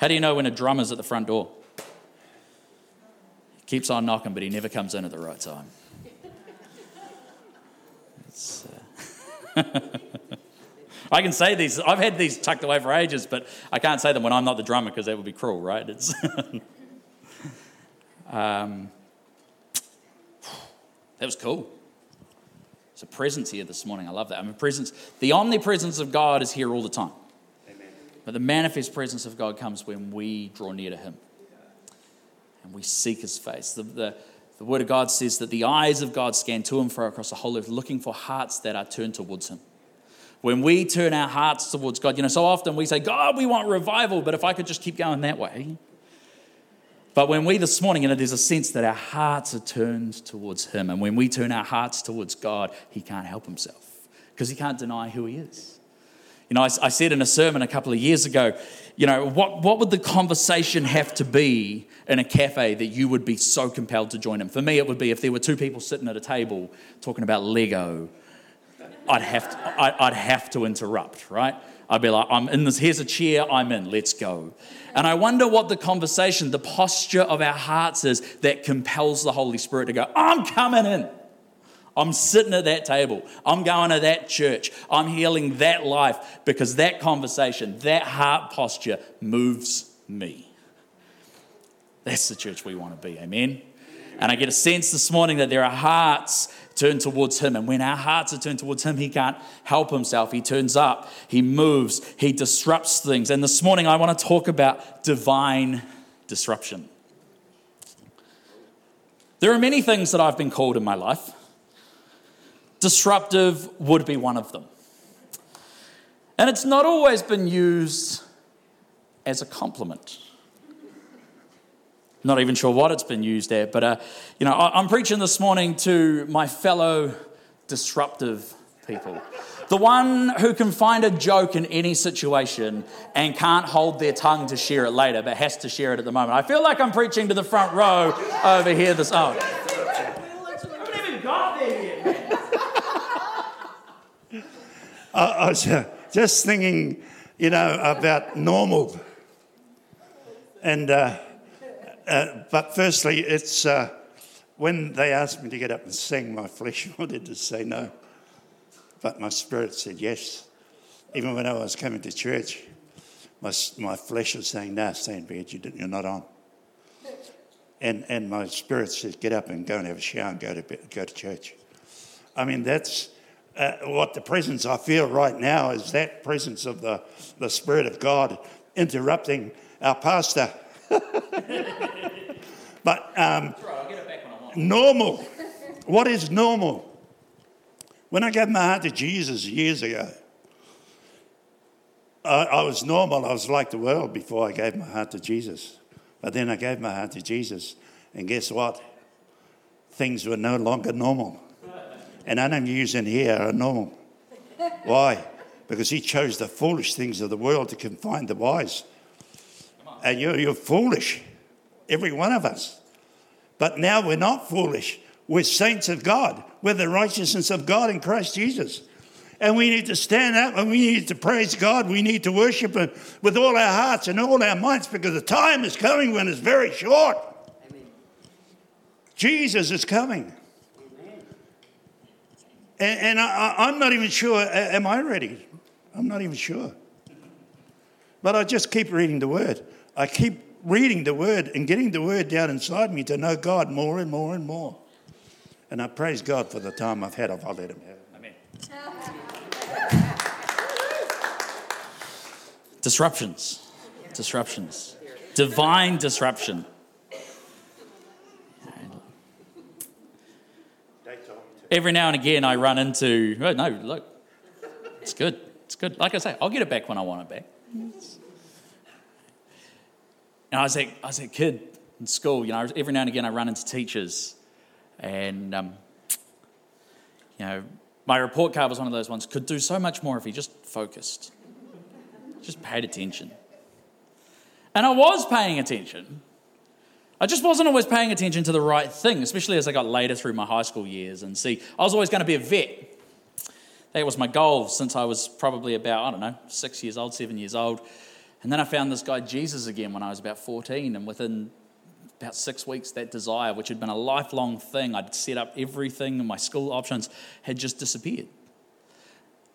How do you know when a drummer's at the front door? He keeps on knocking, but he never comes in at the right time. Uh... I can say these. I've had these tucked away for ages, but I can't say them when I'm not the drummer because that would be cruel, right? It's um, that was cool. There's a presence here this morning. I love that. I mean, presence. The omnipresence of God is here all the time. But the manifest presence of God comes when we draw near to Him and we seek His face. The, the, the Word of God says that the eyes of God scan to and fro across the whole earth, looking for hearts that are turned towards Him when we turn our hearts towards God. You know, so often we say, God, we want revival, but if I could just keep going that way. But when we this morning, you know, there's a sense that our hearts are turned towards Him. And when we turn our hearts towards God, He can't help Himself because He can't deny who He is. You know, I, I said in a sermon a couple of years ago, you know, what, what would the conversation have to be in a cafe that you would be so compelled to join in? For me, it would be if there were two people sitting at a table talking about Lego I'd have to, I'd have to interrupt, right? I'd be like, I'm in this, here's a chair, I'm in, let's go. And I wonder what the conversation, the posture of our hearts is that compels the Holy Spirit to go, I'm coming in. I'm sitting at that table. I'm going to that church. I'm healing that life because that conversation, that heart posture moves me. That's the church we want to be. Amen. And I get a sense this morning that there are hearts turned towards Him. And when our hearts are turned towards Him, He can't help Himself. He turns up, He moves, He disrupts things. And this morning, I want to talk about divine disruption. There are many things that I've been called in my life. Disruptive would be one of them. And it's not always been used as a compliment. Not even sure what it's been used at, but uh, you know, I'm preaching this morning to my fellow disruptive people. The one who can find a joke in any situation and can't hold their tongue to share it later, but has to share it at the moment. I feel like I'm preaching to the front row over here. This oh, I haven't even got there yet. I was uh, just thinking, you know, about normal, and. Uh, uh, but firstly, it's uh, when they asked me to get up and sing, my flesh wanted to say no. But my spirit said yes. Even when I was coming to church, my, my flesh was saying, no, stay in bed, you you're not on. And, and my spirit said, get up and go and have a shower and go to, go to church. I mean, that's uh, what the presence I feel right now is that presence of the, the Spirit of God interrupting our pastor but um, normal. What is normal? When I gave my heart to Jesus years ago, I, I was normal. I was like the world before I gave my heart to Jesus. But then I gave my heart to Jesus, and guess what? Things were no longer normal. And you in here are normal. Why? Because he chose the foolish things of the world to confine the wise and you're, you're foolish, every one of us. But now we're not foolish. We're saints of God. We're the righteousness of God in Christ Jesus. And we need to stand up and we need to praise God. We need to worship Him with all our hearts and all our minds because the time is coming when it's very short. Amen. Jesus is coming. And, and I, am not even sure, am I ready? I'm not even sure. But I just keep reading the Word. I keep reading the word and getting the word down inside me to know God more and more and more. And I praise God for the time I've had. I'll let him have it. Amen. Disruptions. Disruptions. Divine disruption. Every now and again, I run into, oh, no, look, it's good. It's good. Like I say, I'll get it back when I want it back. And I was, a, I was a kid in school, you know, every now and again I run into teachers and, um, you know, my report card was one of those ones, could do so much more if he just focused, just paid attention. And I was paying attention. I just wasn't always paying attention to the right thing, especially as I got later through my high school years. And see, I was always going to be a vet. That was my goal since I was probably about, I don't know, six years old, seven years old. And then I found this guy, Jesus, again when I was about 14. And within about six weeks, that desire, which had been a lifelong thing, I'd set up everything, and my school options had just disappeared.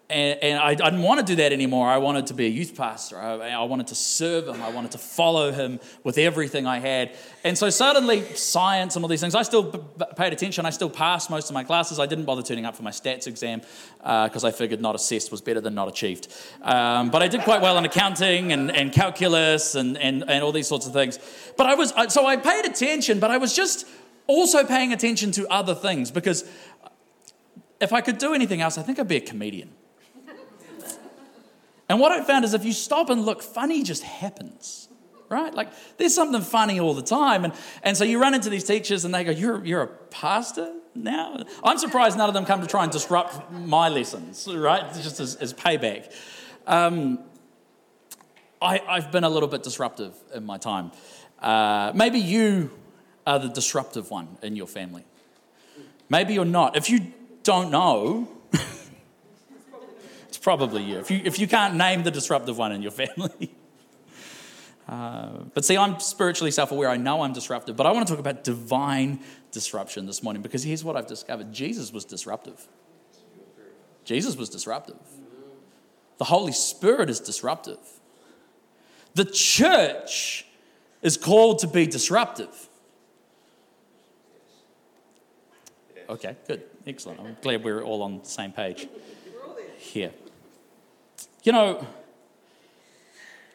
And, and I, I, didn't want to do that anymore. I wanted to be a youth pastor. I, I, wanted to serve him. I wanted to follow him with everything I had. And so suddenly, science and all these things, I still p- paid attention. I still passed most of my classes. I didn't bother turning up for my stats exam because uh, I figured not assessed was better than not achieved. Um, but I did quite well in accounting and, and calculus and, and, and all these sorts of things. But I was, so I paid attention, but I was just also paying attention to other things because if I could do anything else, I think I'd be a comedian. And what I found is if you stop and look, funny just happens, right? Like there's something funny all the time. And, and so you run into these teachers and they go, you're, you're a pastor now? I'm surprised none of them come to try and disrupt my lessons, right? Just as, as payback. Um, I, I've been a little bit disruptive in my time. Uh, maybe you are the disruptive one in your family. Maybe you're not. If you don't know, probably you. If you, if you can't name the disruptive one in your family. Uh, but see, I'm spiritually self aware. I know I'm disruptive, but I want to talk about divine disruption this morning because here's what I've discovered Jesus was disruptive. Jesus was disruptive. The Holy Spirit is disruptive. The church is called to be disruptive. Okay, good. Excellent. I'm glad we're all on the same page here. You know,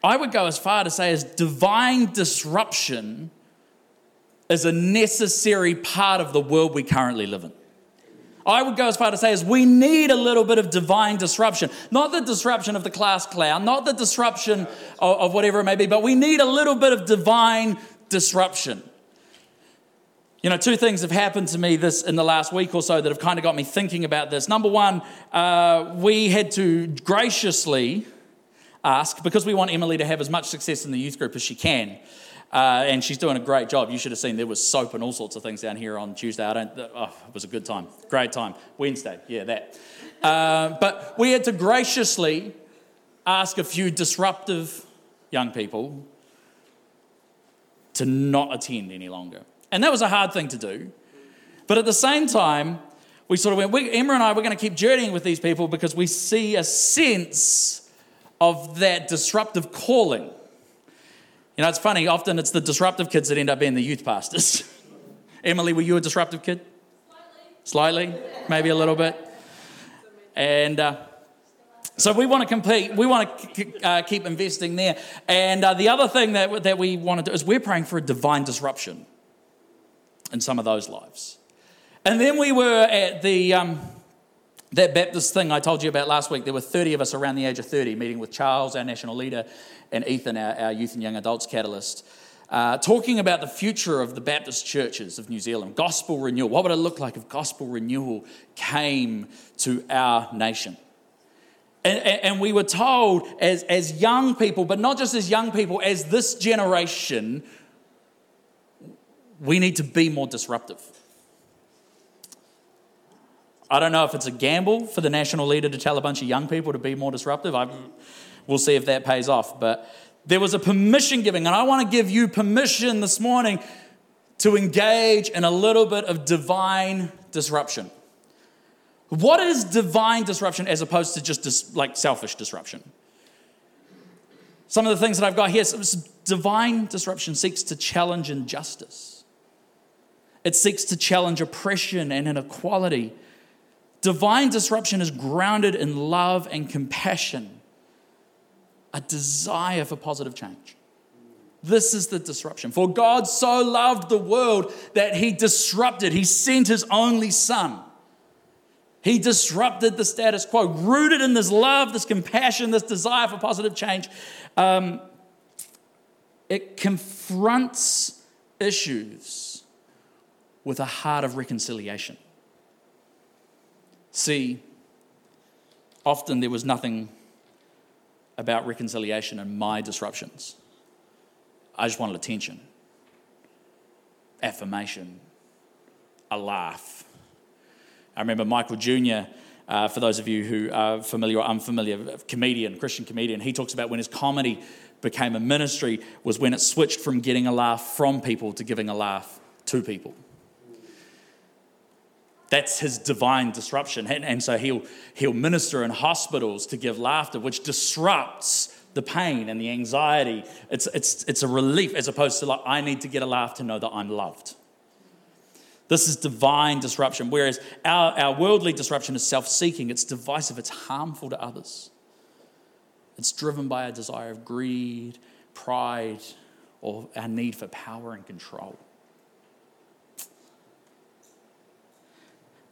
I would go as far to say as divine disruption is a necessary part of the world we currently live in. I would go as far to say as we need a little bit of divine disruption. Not the disruption of the class clown, not the disruption of, of whatever it may be, but we need a little bit of divine disruption. You know, two things have happened to me this in the last week or so that have kind of got me thinking about this. Number one, uh, we had to graciously ask because we want Emily to have as much success in the youth group as she can. Uh, and she's doing a great job. You should have seen there was soap and all sorts of things down here on Tuesday. I don't. Oh, it was a good time, great time. Wednesday, yeah, that. Uh, but we had to graciously ask a few disruptive young people to not attend any longer. And that was a hard thing to do. But at the same time, we sort of went, we, Emma and I, we're going to keep journeying with these people because we see a sense of that disruptive calling. You know, it's funny, often it's the disruptive kids that end up being the youth pastors. Emily, were you a disruptive kid? Slightly. Slightly, maybe a little bit. And uh, so we want to compete, we want to uh, keep investing there. And uh, the other thing that, that we want to do is we're praying for a divine disruption in some of those lives. And then we were at the um, that Baptist thing I told you about last week. There were 30 of us around the age of 30 meeting with Charles, our national leader, and Ethan, our, our youth and young adults catalyst. Uh, talking about the future of the Baptist churches of New Zealand, gospel renewal. What would it look like if gospel renewal came to our nation? And, and, we were told as, as young people, but not just as young people, as this generation, we need to be more disruptive. I don't know if it's a gamble for the national leader to tell a bunch of young people to be more disruptive. I, we'll see if that pays off. But there was a permission giving, and I want to give you permission this morning to engage in a little bit of divine disruption. What is divine disruption as opposed to just dis, like selfish disruption? Some of the things that I've got here, divine disruption seeks to challenge injustice. It seeks to challenge oppression and inequality. Divine disruption is grounded in love and compassion, a desire for positive change. This is the disruption. For God so loved the world that he disrupted, he sent his only son. He disrupted the status quo, rooted in this love, this compassion, this desire for positive change. Um, it confronts issues with a heart of reconciliation. See, often there was nothing about reconciliation in my disruptions. I just wanted attention, affirmation, a laugh. I remember Michael Jr., uh, for those of you who are familiar or unfamiliar, comedian, Christian comedian, he talks about when his comedy became a ministry was when it switched from getting a laugh from people to giving a laugh to people. That's his divine disruption. And, and so he'll, he'll minister in hospitals to give laughter, which disrupts the pain and the anxiety. It's, it's, it's a relief as opposed to like, I need to get a laugh to know that I'm loved. This is divine disruption, whereas our, our worldly disruption is self seeking, it's divisive, it's harmful to others. It's driven by a desire of greed, pride, or our need for power and control.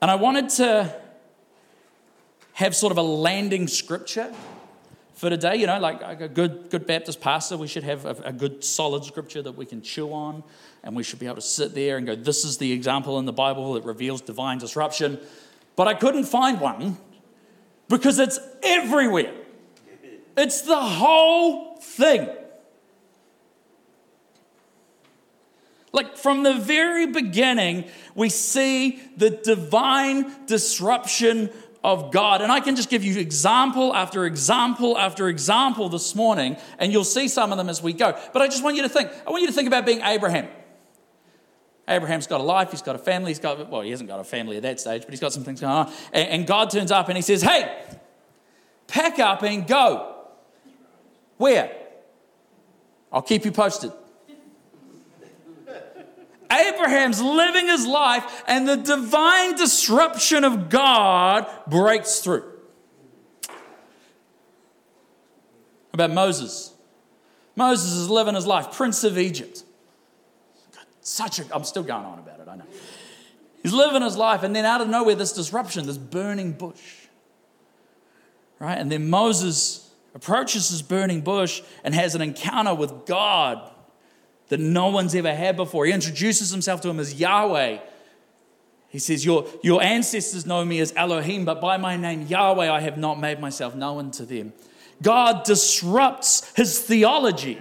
And I wanted to have sort of a landing scripture for today. You know, like a good, good Baptist pastor, we should have a, a, good solid scripture that we can chew on, and we should be able to sit there and go, This is the example in the Bible that reveals divine disruption. But I couldn't find one because it's everywhere, it's the whole thing. Like from the very beginning, we see the divine disruption of God. And I can just give you example after example after example this morning, and you'll see some of them as we go. But I just want you to think I want you to think about being Abraham. Abraham's got a life, he's got a family, he's got, well, he hasn't got a family at that stage, but he's got some things going on. And, and God turns up and he says, Hey, pack up and go. Where? I'll keep you posted. Abraham's living his life, and the divine disruption of God breaks through. About Moses. Moses is living his life, Prince of Egypt. Such a, I'm still going on about it, I know. He's living his life, and then out of nowhere, this disruption, this burning bush. Right? And then Moses approaches this burning bush and has an encounter with God that no one's ever had before. He introduces himself to him as Yahweh. He says, your, your ancestors know me as Elohim, but by my name Yahweh I have not made myself known to them. God disrupts his theology,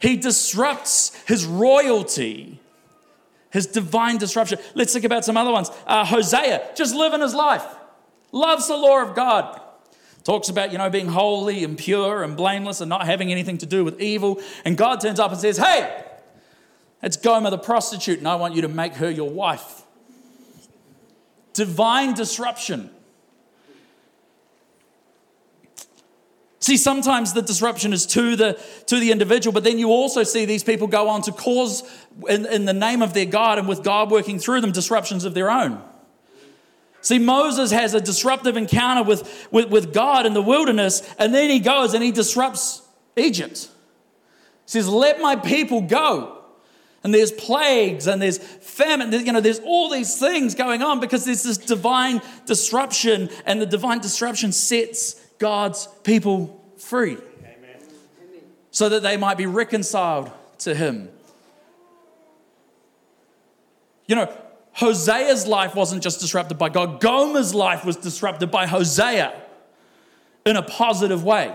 he disrupts his royalty, his divine disruption. Let's think about some other ones. Uh, Hosea, just living his life, loves the law of God. Talks about, you know, being holy and pure and blameless and not having anything to do with evil. And God turns up and says, Hey, it's Gomer the prostitute, and I want you to make her your wife. Divine disruption. See, sometimes the disruption is to the, to the individual, but then you also see these people go on to cause, in, in the name of their God and with God working through them, disruptions of their own. See, Moses has a disruptive encounter with, with, with God in the wilderness, and then he goes and he disrupts Egypt. He says, Let my people go. And there's plagues and there's famine, you know, there's all these things going on because there's this divine disruption, and the divine disruption sets God's people free Amen. so that they might be reconciled to Him. You know, Hosea's life wasn't just disrupted by God, Gomer's life was disrupted by Hosea in a positive way.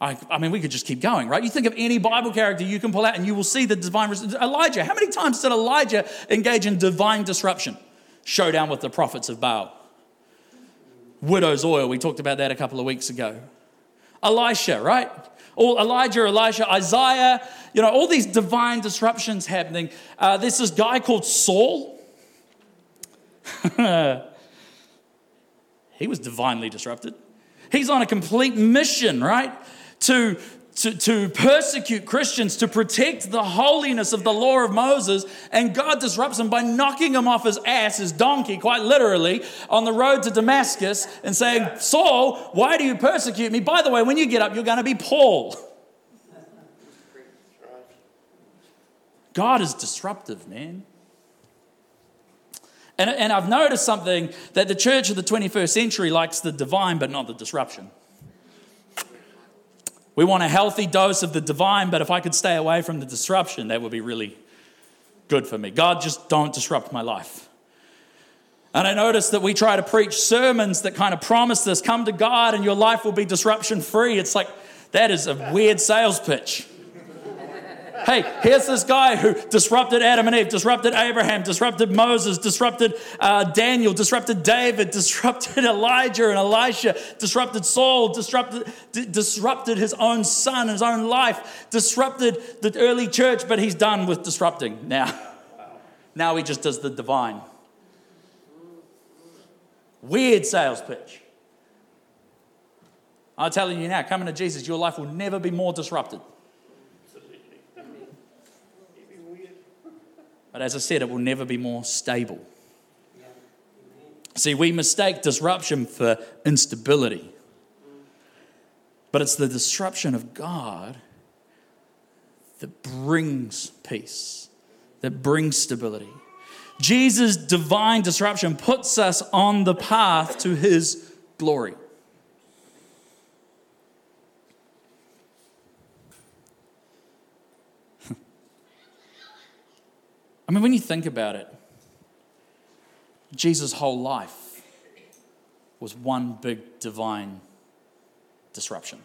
I, I, mean, we could just keep going, right? You think of any Bible character you can pull out and you will see the divine. Elijah. How many times did Elijah engage in divine disruption? Showdown with the prophets of Baal. Widow's oil. We talked about that a couple of weeks ago. Elisha, right? All Elijah, Elisha, Isaiah, you know, all these divine disruptions happening. Uh, there's this guy called Saul. he was divinely disrupted. He's on a complete mission, right? To to, to persecute Christians, to protect the holiness of the law of Moses, and God disrupts him by knocking him off his ass, his donkey, quite literally, on the road to Damascus and saying, Saul, why do you persecute me? By the way, when you get up, you're going to be Paul. God is disruptive, man. And, and I've noticed something that the church of the 21st century likes the divine, but not the disruption. We want a healthy dose of the divine, but if I could stay away from the disruption, that would be really good for me. God, just don't disrupt my life. And I notice that we try to preach sermons that kind of promise this come to God and your life will be disruption free. It's like, that is a weird sales pitch. Hey, here's this guy who disrupted Adam and Eve, disrupted Abraham, disrupted Moses, disrupted uh, Daniel, disrupted David, disrupted Elijah and Elisha, disrupted Saul, disrupted, d- disrupted his own son, his own life, disrupted the early church, but he's done with disrupting now. Now he just does the divine. Weird sales pitch. I'm telling you now, coming to Jesus, your life will never be more disrupted. But as I said, it will never be more stable. See, we mistake disruption for instability. But it's the disruption of God that brings peace, that brings stability. Jesus' divine disruption puts us on the path to his glory. I mean, when you think about it, Jesus' whole life was one big divine disruption.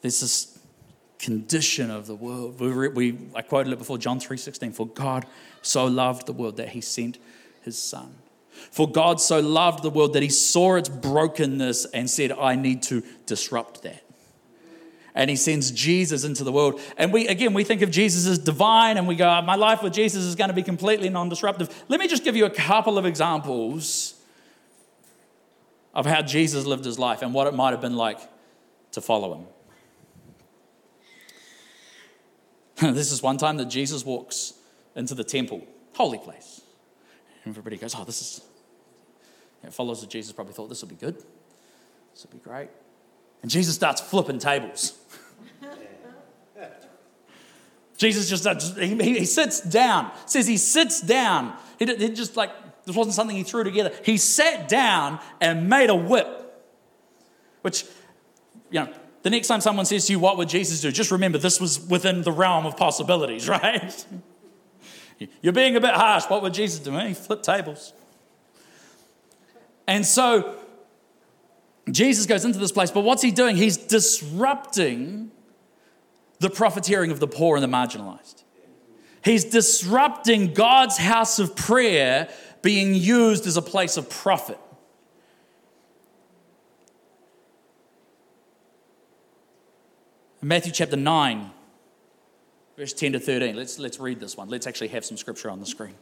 There's this condition of the world. We, we, I quoted it before, John 3.16, for God so loved the world that he sent his son. For God so loved the world that he saw its brokenness and said, I need to disrupt that and he sends Jesus into the world. And we, again, we think of Jesus as divine and we go, my life with Jesus is going to be completely non disruptive. Let me just give you a couple of examples of how Jesus lived his life and what it might have been like to follow him. this is one time that Jesus walks into the temple, holy place. Everybody goes, Oh, this is. You followers of Jesus probably thought this will be good. This will be great. And Jesus starts flipping tables. Jesus just, uh, he, he sits down. says he sits down. He, he just like, this wasn't something he threw together. He sat down and made a whip. Which, you know, the next time someone says to you, What would Jesus do? Just remember this was within the realm of possibilities, right? You're being a bit harsh. What would Jesus do? He flipped tables. And so Jesus goes into this place, but what's he doing? He's disrupting the profiteering of the poor and the marginalized. He's disrupting God's house of prayer being used as a place of profit. Matthew chapter 9, verse 10 to 13. Let's, let's read this one. Let's actually have some scripture on the screen.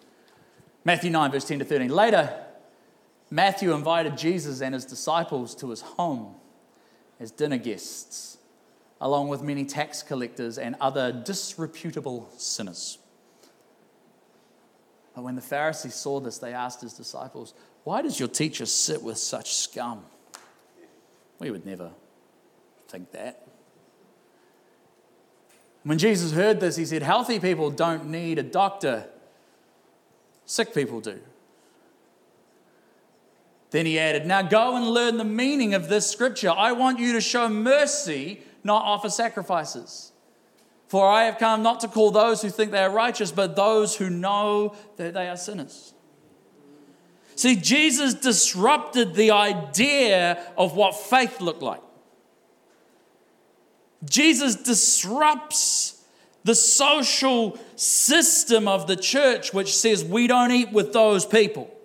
Matthew 9, verse 10 to 13. Later, Matthew invited Jesus and his disciples to his home as dinner guests, along with many tax collectors and other disreputable sinners. But when the Pharisees saw this, they asked his disciples, Why does your teacher sit with such scum? We would never think that. When Jesus heard this, he said, Healthy people don't need a doctor, sick people do. Then he added, Now go and learn the meaning of this scripture. I want you to show mercy, not offer sacrifices. For I have come not to call those who think they are righteous, but those who know that they are sinners. See, Jesus disrupted the idea of what faith looked like. Jesus disrupts the social system of the church, which says we don't eat with those people.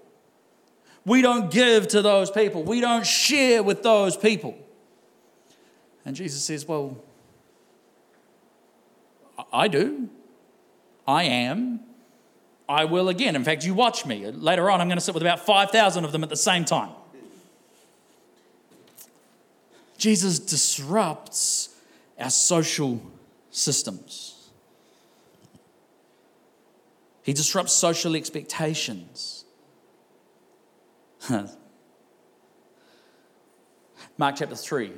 We don't give to those people. We don't share with those people. And Jesus says, Well, I do. I am. I will again. In fact, you watch me. Later on, I'm going to sit with about 5,000 of them at the same time. Jesus disrupts our social systems, he disrupts social expectations. Mark chapter 3,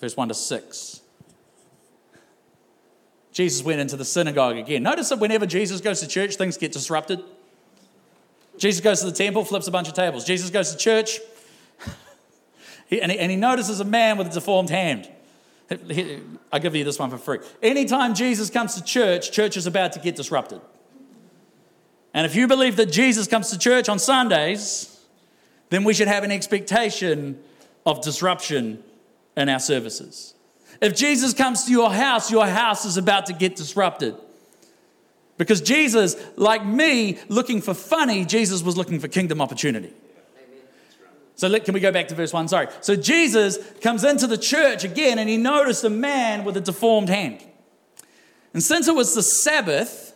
verse 1 to 6. Jesus went into the synagogue again. Notice that whenever Jesus goes to church, things get disrupted. Jesus goes to the temple, flips a bunch of tables. Jesus goes to church, and, he, notices a man with a deformed hand. I'll give you this one for free. Anytime Jesus comes to church, church is about to get disrupted. And if you believe that Jesus comes to church on Sundays, then we should have an expectation of disruption in our services. If Jesus comes to your house, your house is about to get disrupted. Because Jesus, like me, looking for funny, Jesus was looking for kingdom opportunity. So let, can we go back to verse 1? Sorry. So Jesus comes into the church again and he noticed a man with a deformed hand. And since it was the Sabbath,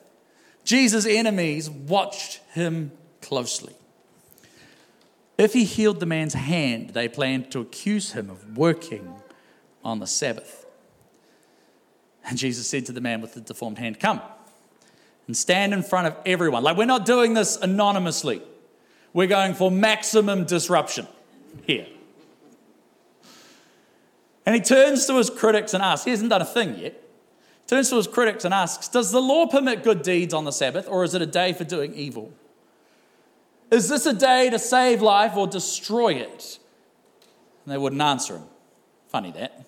Jesus' enemies watched him closely. If he healed the man's hand, they planned to accuse him of working on the Sabbath. And Jesus said to the man with the deformed hand, Come and stand in front of everyone. Like, we're not doing this anonymously, we're going for maximum disruption here. And he turns to his critics and asks, He hasn't done a thing yet. Turns to his critics and asks, Does the law permit good deeds on the Sabbath, or is it a day for doing evil? Is this a day to save life or destroy it? And they wouldn't answer him. Funny that.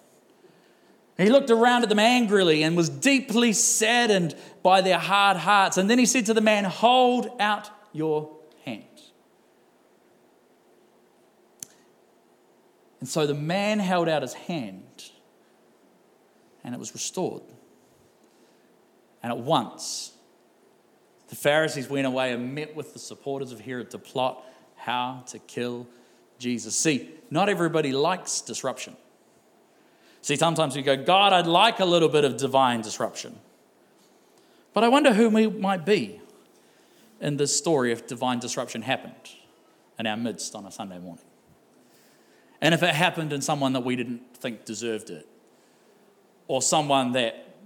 He looked around at them angrily and was deeply saddened by their hard hearts. And then he said to the man, Hold out your hand. And so the man held out his hand and it was restored. And at once, the Pharisees went away and met with the supporters of Herod to plot how to kill Jesus. See, not everybody likes disruption. See, sometimes we go, God, I'd like a little bit of divine disruption. But I wonder who we might be in this story if divine disruption happened in our midst on a Sunday morning. And if it happened in someone that we didn't think deserved it, or someone that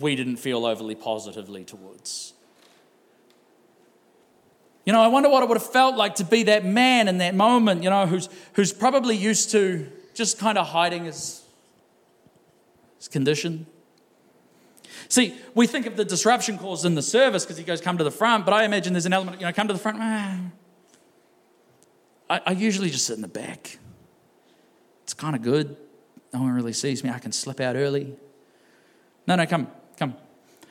we didn't feel overly positively towards. You know, I wonder what it would have felt like to be that man in that moment, you know, who's, who's probably used to just kind of hiding his his condition. See, we think of the disruption caused in the service because he goes, come to the front, but I imagine there's an element, you know, come to the front. I, I usually just sit in the back. It's kind of good. No one really sees me. I can slip out early. No, no, come, come.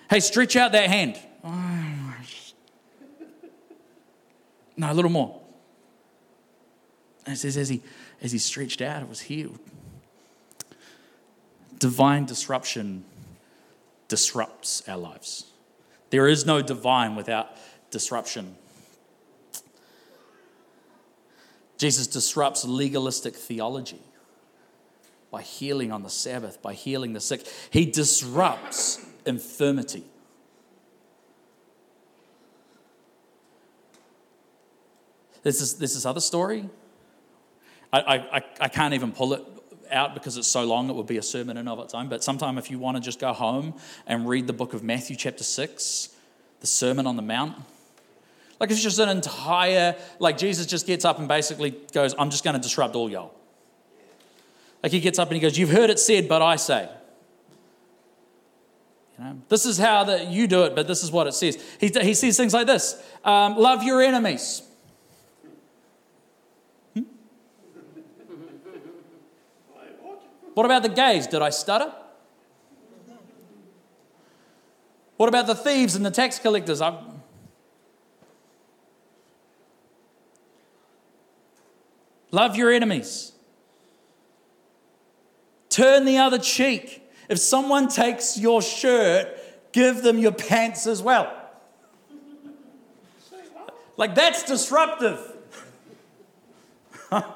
Hey, stretch out that hand. No, a little more. And it says, as he, as he stretched out, it was healed divine disruption disrupts our lives. There is no divine without disruption. Jesus disrupts legalistic theology by healing on the Sabbath, by healing the sick. He disrupts infirmity. There's this, there's this other story. I, I, I can't even pull it out because it's so long, it would be a sermon in of its own. But sometime, if you want to just go home and read the book of Matthew, chapter 6, the Sermon on the Mount, like it's just an entire, like Jesus just gets up and basically goes, I'm just going to disrupt all y'all. Like he gets up and he goes, You've heard it said, but I say. You know, this is how that you do it, but this is what it says. He, he says things like this um, Love your enemies. What about the gays? Did I stutter? What about the thieves and the tax collectors? i Love your enemies. Turn the other cheek. If someone takes your shirt, give them your pants as well. Like that's disruptive.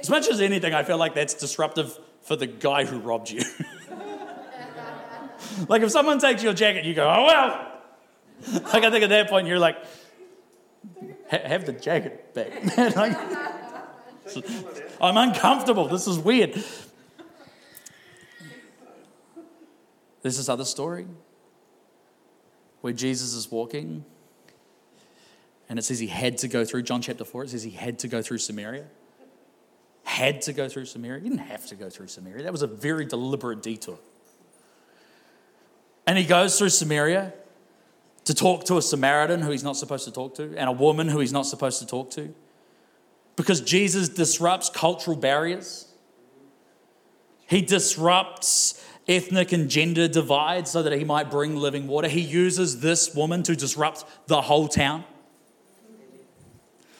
As much as anything, I feel like that's disruptive for the guy who robbed you. like if someone takes your jacket, you go, oh well. like I think at that point you're like, have the jacket back. like, I'm uncomfortable. This is weird. There's this other story where Jesus is walking, and it says he had to go through, John chapter 4, it says he had to go through Samaria had to go through Samaria. He didn't have to go through Samaria. That was a very deliberate detour. And he goes through Samaria to talk to a Samaritan who he's not supposed to talk to and a woman who he's not supposed to talk to. Because Jesus disrupts cultural barriers. He disrupts ethnic and gender divides so that he might bring living water. He uses this woman to disrupt the whole town.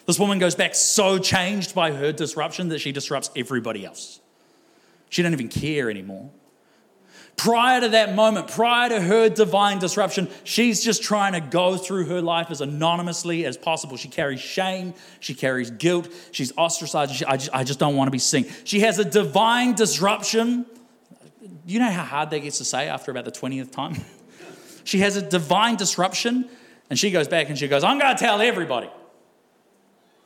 This woman goes back so changed by her disruption that she disrupts everybody else. She didn't even care anymore. Prior to that moment, prior to her divine disruption, she's just trying to go through her life as anonymously as possible. She carries shame, she carries guilt, she's ostracized. She, I, just, I just don't want to be seen. She has a divine disruption. You know how hard that gets to say after about the 20th time? she has a divine disruption, and she goes back and she goes, I'm going to tell everybody.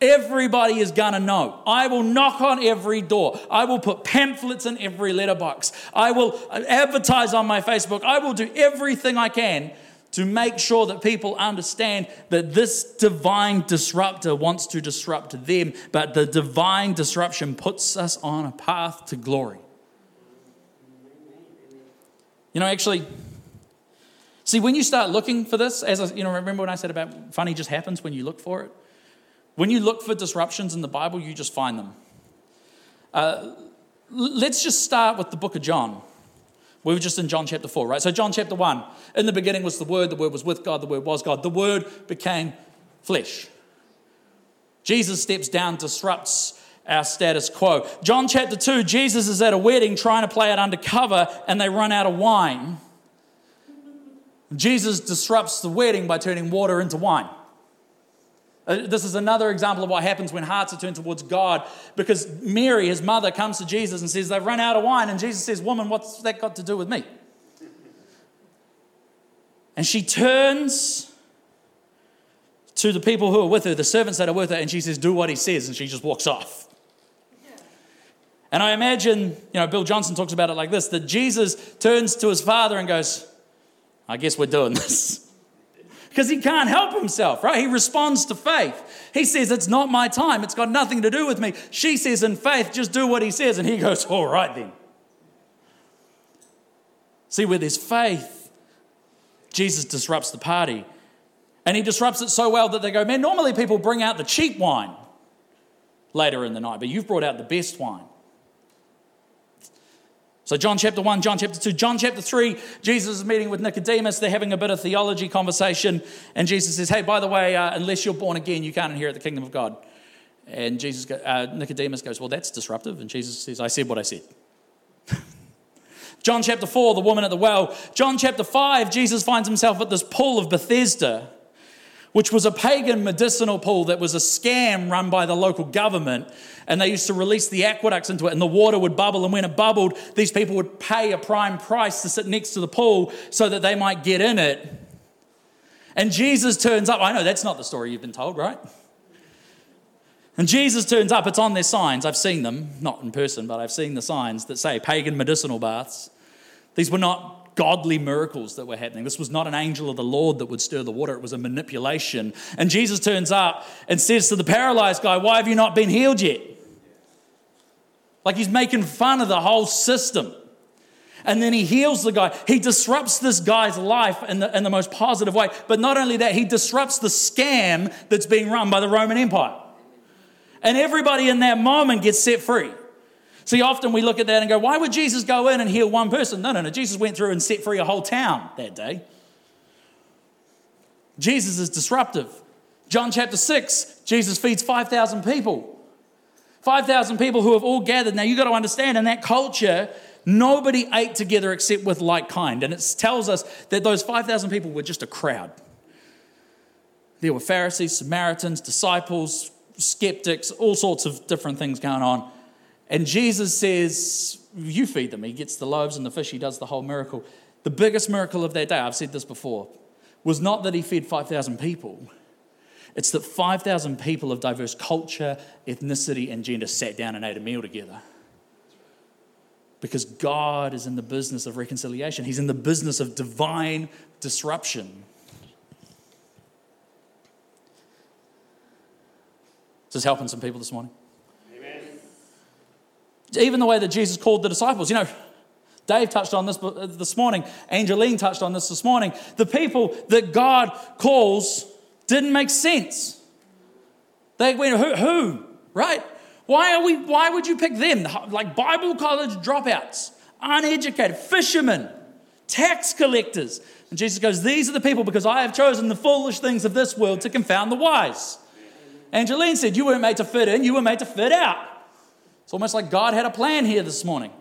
Everybody is going to know. I will knock on every door. I will put pamphlets in every letterbox. I will uh, advertise on my Facebook. I will do everything I can to make sure that people understand that this divine disruptor wants to disrupt them, but the divine disruption puts us on a path to glory. You know, actually, see, when you start looking for this, as I, you know, remember when I said about funny just happens when you look for it? When you look for disruptions in the Bible, you just find them. Uh, let's just start with the book of John. We were just in John chapter 4, right? So, John chapter 1. In the beginning was the Word, the Word was with God, the Word was God. The Word became flesh. Jesus steps down, disrupts our status quo. John chapter 2, Jesus is at a wedding trying to play it undercover and they run out of wine. Jesus disrupts the wedding by turning water into wine. Uh, this is another example of what happens when hearts are turned towards God because Mary, his mother, comes to Jesus and says, They've run out of wine. And Jesus says, Woman, what's that got to do with me? And she turns to the people who are with her, the servants that are with her, and she says, Do what he says. And she just walks off. And I imagine, you know, Bill Johnson talks about it like this that Jesus turns to his father and goes, I guess we're doing this because he can't help himself, right? He responds to faith. He says, It's not my time. It's got nothing to do with me. She says, In faith, just do what he says. And he goes, All right then. See, with his faith, Jesus disrupts the party. And he disrupts it so well that they go, Man, normally people bring out the cheap wine later in the night, but you've brought out the best wine. So, John chapter 1, John chapter 2, John chapter 3, Jesus is meeting with Nicodemus. They're having a bit of theology conversation. And Jesus says, Hey, by the way, uh, unless you're born again, you can't inherit the kingdom of God. And Jesus, uh, Nicodemus goes, Well, that's disruptive. And Jesus says, I said what I said. John chapter 4, the woman at the well. John chapter 5, Jesus finds himself at this pool of Bethesda which was a pagan medicinal pool that was a scam run by the local government. And they used to release the aqueducts into it, and the water would bubble. And when it bubbled, these people would pay a prime price to sit next to the pool so that they might get in it. And Jesus turns up. I know that's not the story you've been told, right? And Jesus turns up. It's on their signs. I've seen them, not in person, but I've seen the signs that say pagan medicinal baths. These were not godly miracles that were happening. This was not an angel of the Lord that would stir the water, it was a manipulation. And Jesus turns up and says to the paralyzed guy, Why have you not been healed yet? Like he's making fun of the whole system. And then he heals the guy. He disrupts this guy's life in the, in the most positive way. But not only that, he disrupts the scam that's being run by the Roman Empire. And everybody in that moment gets set free. See, often we look at that and go, why would Jesus go in and heal one person? No, no, no. Jesus went through and set free a whole town that day. Jesus is disruptive. John chapter 6, Jesus feeds 5,000 people. 5,000 people who have all gathered. Now, you've got to understand, in that culture, nobody ate together except with like kind. And it tells us that those 5,000 people were just a crowd. There were Pharisees, Samaritans, disciples, skeptics, all sorts of different things going on. And Jesus says, You feed them. He gets the loaves and the fish, he does the whole miracle. The biggest miracle of that day, I've said this before, was not that he fed 5,000 people. It's that 5,000 people of diverse culture, ethnicity, and gender sat down and ate a meal together. Because God is in the business of reconciliation, He's in the business of divine disruption. Is helping some people this morning? Even the way that Jesus called the disciples. You know, Dave touched on this uh, this morning. Angeline touched on this this morning. The people that God calls didn't make sense. They went, who, who? Right? Why are we? Why would you pick them? Like Bible college dropouts, uneducated, fishermen, tax collectors. And Jesus goes, These are the people because I have chosen the foolish things of this world to confound the wise. Angeline said, You weren't made to fit in, you were made to fit out. It's almost like God had a plan here this morning.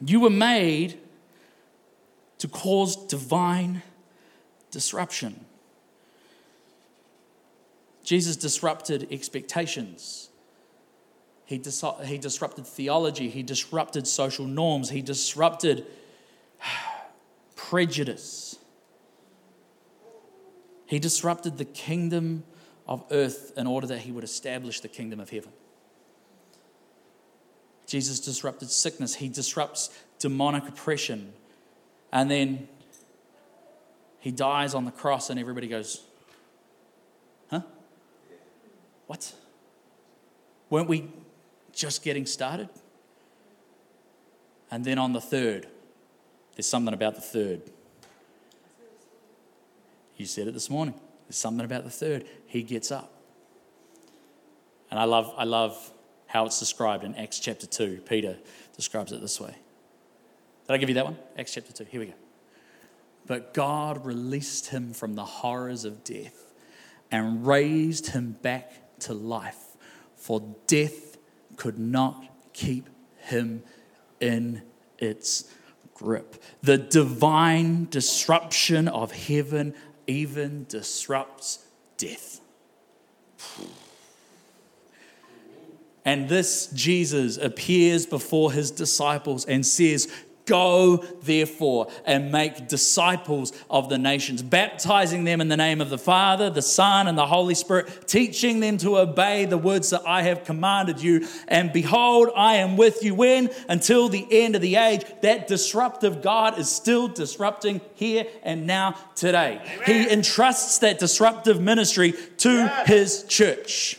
You were made to cause divine disruption. Jesus disrupted expectations. He, dis- he disrupted theology. He disrupted social norms. He disrupted prejudice. He disrupted the kingdom of earth in order that he would establish the kingdom of heaven. Jesus disrupted sickness. He disrupts demonic oppression. And then he dies on the cross, and everybody goes, Huh? What? Weren't we just getting started? And then on the third, there's something about the third. You said it this morning. There's something about the third. He gets up. And I love, I love how it's described in Acts chapter 2. Peter describes it this way. Did I give you that one? Acts chapter 2. Here we go. But God released him from the horrors of death and raised him back to life, for death could not keep him in its grip. The divine disruption of heaven even disrupts death. And this Jesus appears before his disciples and says, Go, therefore, and make disciples of the nations, baptizing them in the name of the Father, the Son, and the Holy Spirit, teaching them to obey the words that I have commanded you. And behold, I am with you when? Until the end of the age. That disruptive God is still disrupting here and now today. Amen. He entrusts that disruptive ministry to yes. his church.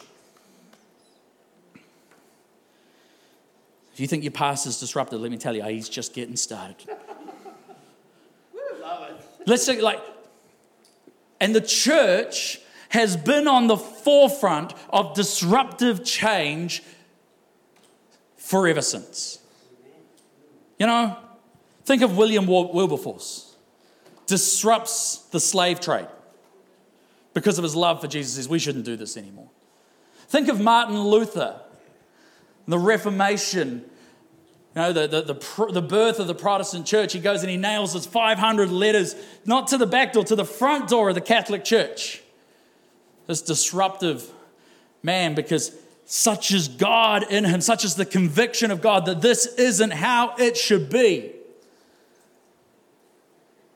If you think your past is disrupted, let me tell you, oh, he's just getting started. Let's say, like, and the church has been on the forefront of disruptive change forever since. You know, think of William Wilberforce. Disrupts the slave trade because of his love for Jesus. Says we shouldn't do this anymore. Think of Martin Luther the Reformation, you know, the, the, the, the, birth of the Protestant church, he goes and he nails his 500 letters, not to the back door, to the front door of the Catholic Church. This disruptive man, because such is God in him, such is the conviction of God that this isn't how it should be.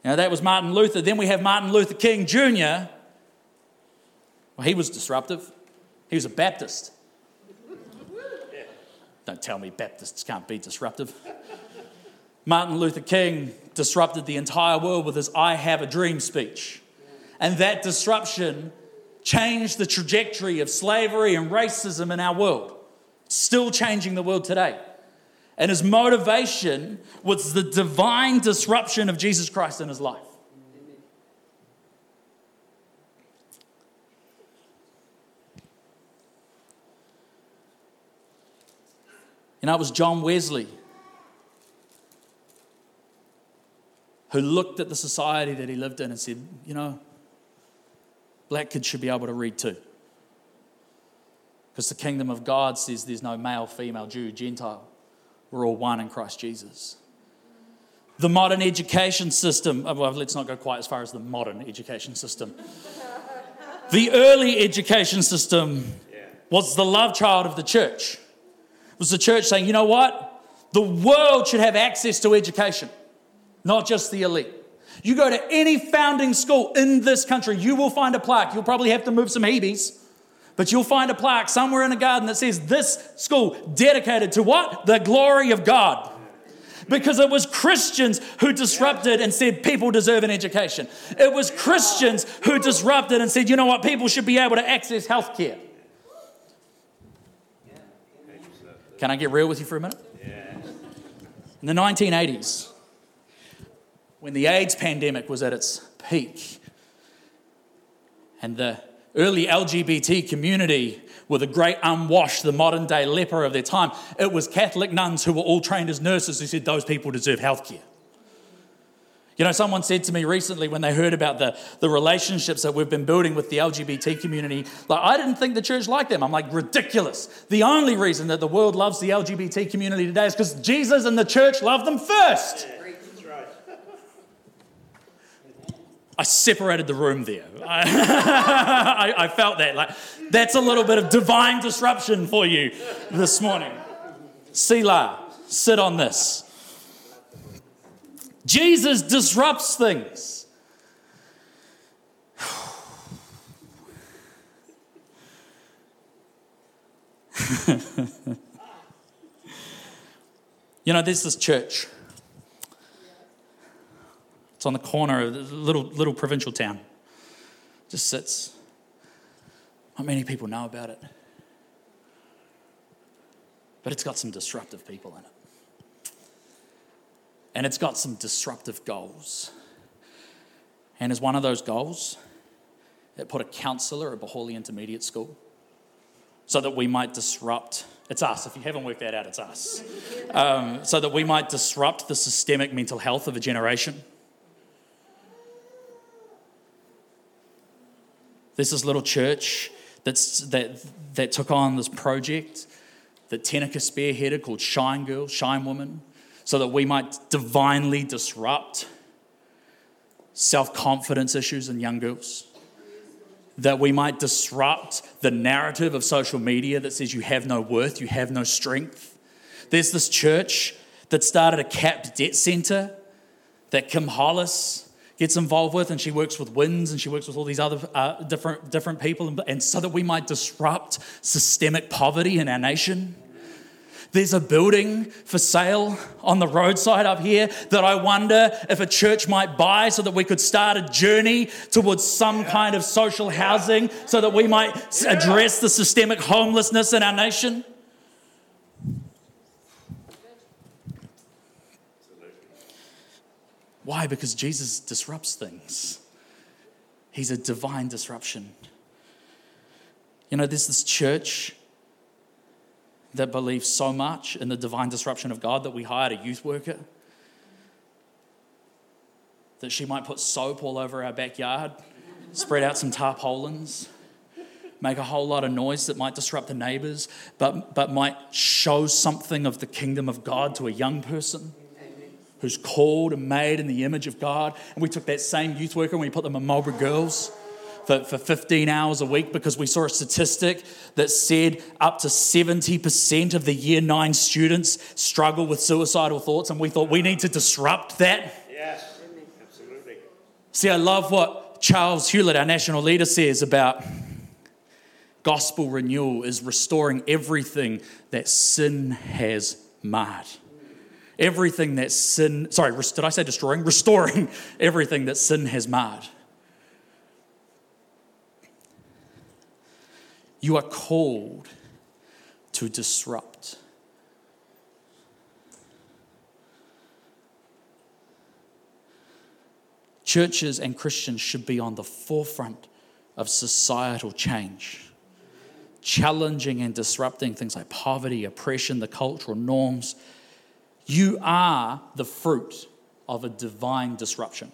Now, that was Martin Luther. Then we have Martin Luther King Jr. Well, he was disruptive, he was a Baptist. Don't tell me Baptists can't be disruptive. Martin Luther King disrupted the entire world with his I Have a Dream speech. And that disruption changed the trajectory of slavery and racism in our world. Still changing the world today. And his motivation was the divine disruption of Jesus Christ in his life. You know, it was John Wesley who looked at the society that he lived in and said, you know, black kids should be able to read too. Because the kingdom of God says there's no male, female, Jew, Gentile. We're all one in Christ Jesus. The modern education system, uh, well, let's not go quite as far as the modern education system. the early education system was the love child of the church was the church saying, you know what? The world should have access to education, not just the elite. You go to any founding school in this country, you will find a plaque. You'll probably have to move some Hebes, but you'll find a plaque somewhere in a garden that says, This school dedicated to what? The glory of God. Because it was Christians who disrupted and said people deserve an education. It was Christians who disrupted and said, you know what, people should be able to access health care. Can I get real with you for a minute? In the 1980s, when the AIDS pandemic was at its peak, and the early LGBT community were the great unwashed, the modern day leper of their time, it was Catholic nuns who were all trained as nurses who said those people deserve health care. You know, someone said to me recently when they heard about the, the relationships that we've been building with the LGBT community, like, I didn't think the church liked them. I'm like, ridiculous. The only reason that the world loves the LGBT community today is because Jesus and the church love them first. I separated the room there. I, I, felt that. Like, that's a little bit of divine disruption for you this morning. Selah, sit on this. Jesus disrupts things. you know, there's this church. It's on the corner of a little, little provincial town. Just sits. Not many people know about it. But it's got some disruptive people in it and it's got some disruptive goals. And as one of those goals, it put a counselor at Bohally Intermediate School so that we might disrupt. It's us. If you haven't worked that out, it's us. Um, so that we might disrupt the systemic mental health of a generation. There's this little church that's, that, that took on this project that Tenica spearheaded called Shine Girl, Shine Woman so that we might divinely disrupt self confidence issues in young girls. That we might disrupt the narrative of social media that says you have no worth, you have no strength. There's this church that started a CAP debt center that Kim Hollis gets involved with, and she works with WINS and she works with all these other uh, different, different people, and so that we might disrupt systemic poverty in our nation. There's a building for sale on the roadside up here that I wonder if a church might buy so that we could start a journey towards some kind of social housing so that we might address the systemic homelessness in our nation. Why? Because Jesus disrupts things. He's a divine disruption. You know, there's this church that believes so much in the divine disruption of God that we hired a youth worker that she might put soap all over our backyard, spread out some tarpaulins, make a whole lot of noise that might disrupt the neighbors, but, but might show something of the kingdom of God to a young person who's called and made in the image of God. And we took that same youth worker and we put them in Marlborough Girls for, for 15 hours a week because we saw a statistic that said up to 70% of the year nine students struggle with suicidal thoughts. And we thought we need to disrupt that. Yes, absolutely. See, I love what Charles Hewlett, our national leader, says about gospel renewal is restoring everything that sin has marred. Everything that sin, sorry, did I say destroying? Restoring everything that sin has marred. You are called to disrupt. Churches and Christians should be on the forefront of societal change, challenging and disrupting things like poverty, oppression, the cultural norms. You are the fruit of a divine disruption.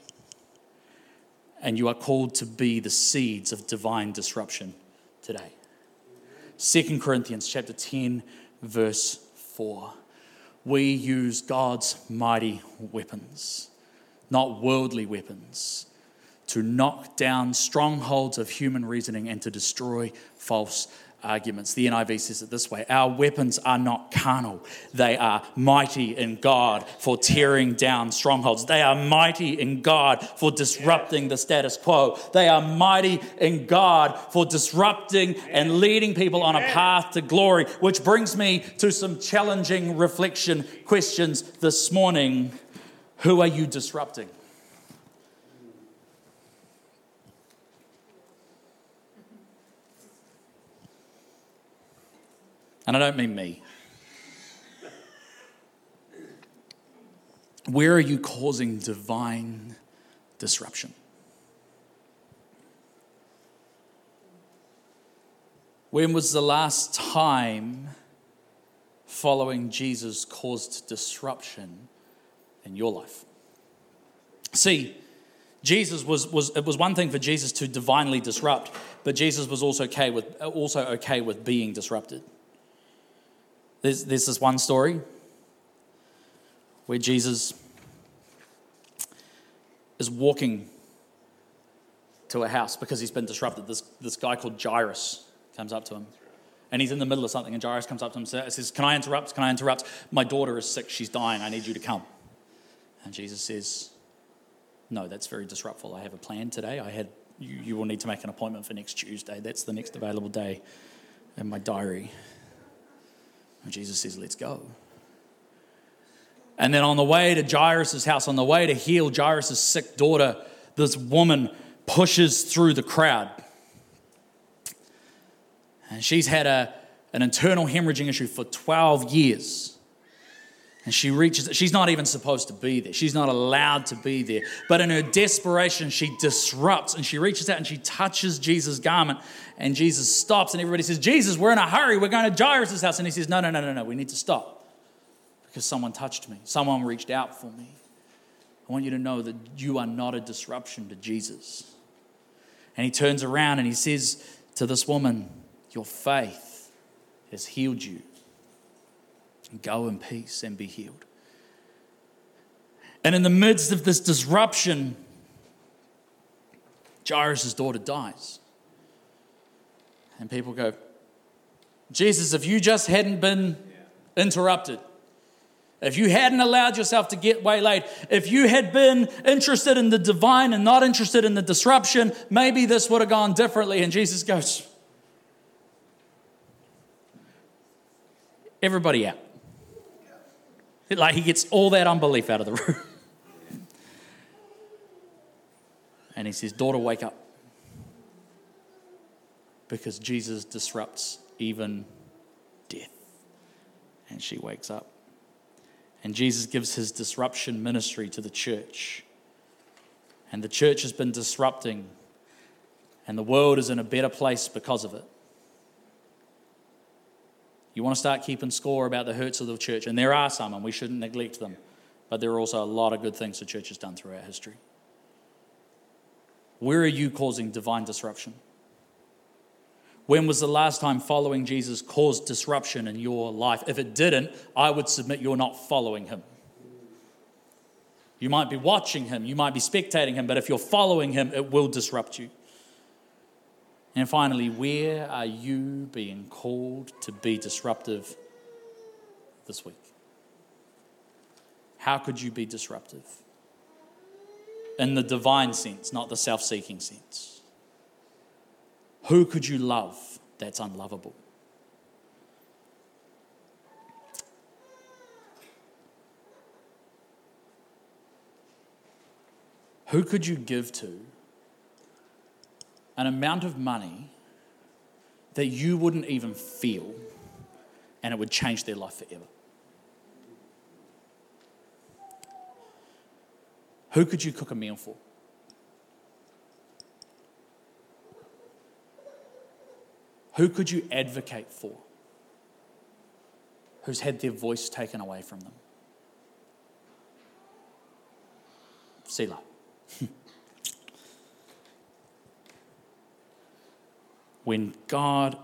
And you are called to be the seeds of divine disruption today. 2 Corinthians chapter 10 verse 4. We use God's mighty weapons, not worldly weapons, to knock down strongholds of human reasoning and to destroy false arguments. The NIV says it this way Our weapons are not carnal, they are mighty in God for tearing down strongholds. They are mighty in God for disrupting the status quo. They are mighty in God for disrupting and leading people on a path to glory, which brings me to some challenging reflection questions this morning. Who are you disrupting? And I don't mean me. Where are you causing divine disruption? When was the last time following Jesus caused disruption in your life? See, Jesus was, was it was one thing for Jesus to divinely disrupt, but Jesus was also okay with also okay with being disrupted. There's, there's this one story where Jesus is walking to a house because he's been disrupted. This, this guy called Jairus comes up to him. And he's in the middle of something, and Jairus comes up to him and says, Can I interrupt? Can I interrupt? My daughter is sick. She's dying. I need you to come. And Jesus says, No, that's very disruptful. I have a plan today. I had, you, you will need to make an appointment for next Tuesday. That's the next available day in my diary. And Jesus says, Let's go. And then on the way to Jairus' house, on the way to heal Jairus' sick daughter, this woman pushes through the crowd. And she's had a, an internal hemorrhaging issue for 12 years. And she reaches, she's not even supposed to be there. She's not allowed to be there. But in her desperation, she disrupts and she reaches out and she touches Jesus' garment. And Jesus stops and everybody says, Jesus, we're in a hurry. We're going to Jairus' house. And he says, No, no, no, no, no. We need to stop because someone touched me. Someone reached out for me. I want you to know that you are not a disruption to Jesus. And he turns around and he says to this woman, Your faith has healed you. Go in peace and be healed. And in the midst of this disruption, Jairus' daughter dies. And people go, Jesus, if you just hadn't been interrupted, if you hadn't allowed yourself to get waylaid, if you had been interested in the divine and not interested in the disruption, maybe this would have gone differently. And Jesus goes, Everybody out. Like he gets all that unbelief out of the room. and he says, Daughter, wake up. Because Jesus disrupts even death. And she wakes up. And Jesus gives his disruption ministry to the church. And the church has been disrupting, and the world is in a better place because of it. You want to start keeping score about the hurts of the church, and there are some, and we shouldn't neglect them. But there are also a lot of good things the church has done throughout history. Where are you causing divine disruption? When was the last time following Jesus caused disruption in your life? If it didn't, I would submit you're not following him. You might be watching him, you might be spectating him, but if you're following him, it will disrupt you. And finally, where are you being called to be disruptive this week? How could you be disruptive? In the divine sense, not the self seeking sense. Who could you love that's unlovable? Who could you give to an amount of money that you wouldn't even feel and it would change their life forever? Who could you cook a meal for? Who could you advocate for who's had their voice taken away from them? Selah. when God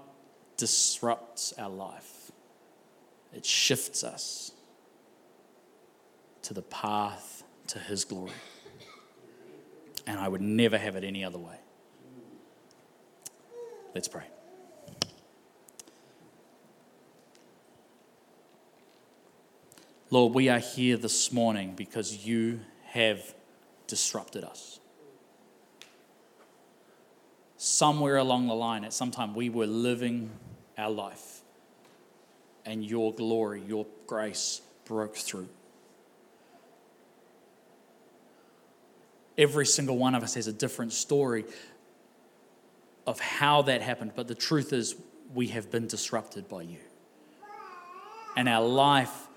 disrupts our life, it shifts us to the path to His glory. And I would never have it any other way. Let's pray. Lord, we are here this morning because you have disrupted us. Somewhere along the line, at some time, we were living our life, and your glory, your grace broke through. Every single one of us has a different story of how that happened, but the truth is, we have been disrupted by you. And our life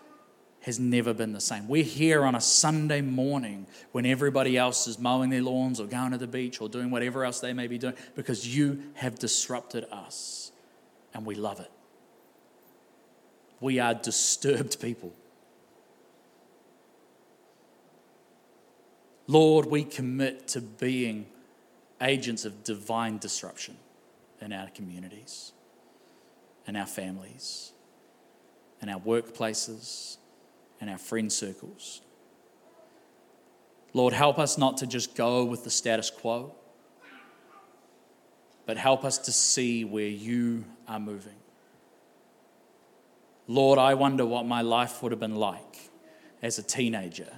has never been the same. We're here on a Sunday morning when everybody else is mowing their lawns or going to the beach or doing whatever else they may be doing because you have disrupted us and we love it. We are disturbed people. Lord, we commit to being agents of divine disruption in our communities, in our families, in our workplaces, in our friend circles. Lord, help us not to just go with the status quo, but help us to see where you are moving. Lord, I wonder what my life would have been like as a teenager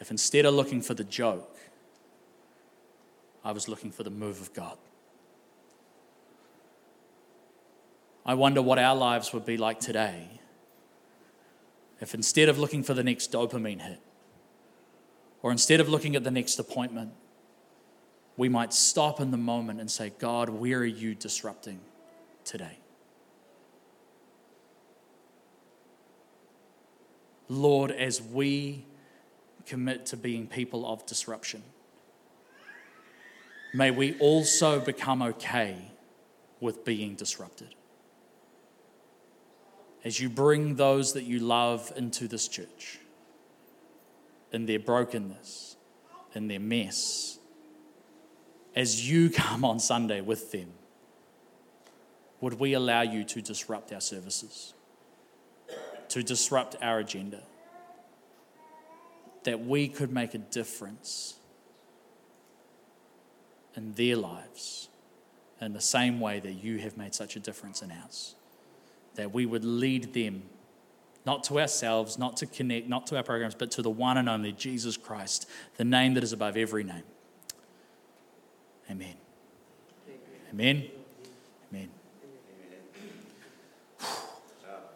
if instead of looking for the joke, I was looking for the move of God. I wonder what our lives would be like today if instead of looking for the next dopamine hit, or instead of looking at the next appointment, we might stop in the moment and say, God, where are you disrupting today? Lord, as we commit to being people of disruption, may we also become okay with being disrupted. As you bring those that you love into this church, in their brokenness, in their mess, as you come on Sunday with them, would we allow you to disrupt our services, to disrupt our agenda, that we could make a difference in their lives in the same way that you have made such a difference in ours? That we would lead them not to ourselves, not to connect, not to our programs, but to the one and only Jesus Christ, the name that is above every name. Amen. Amen. Amen.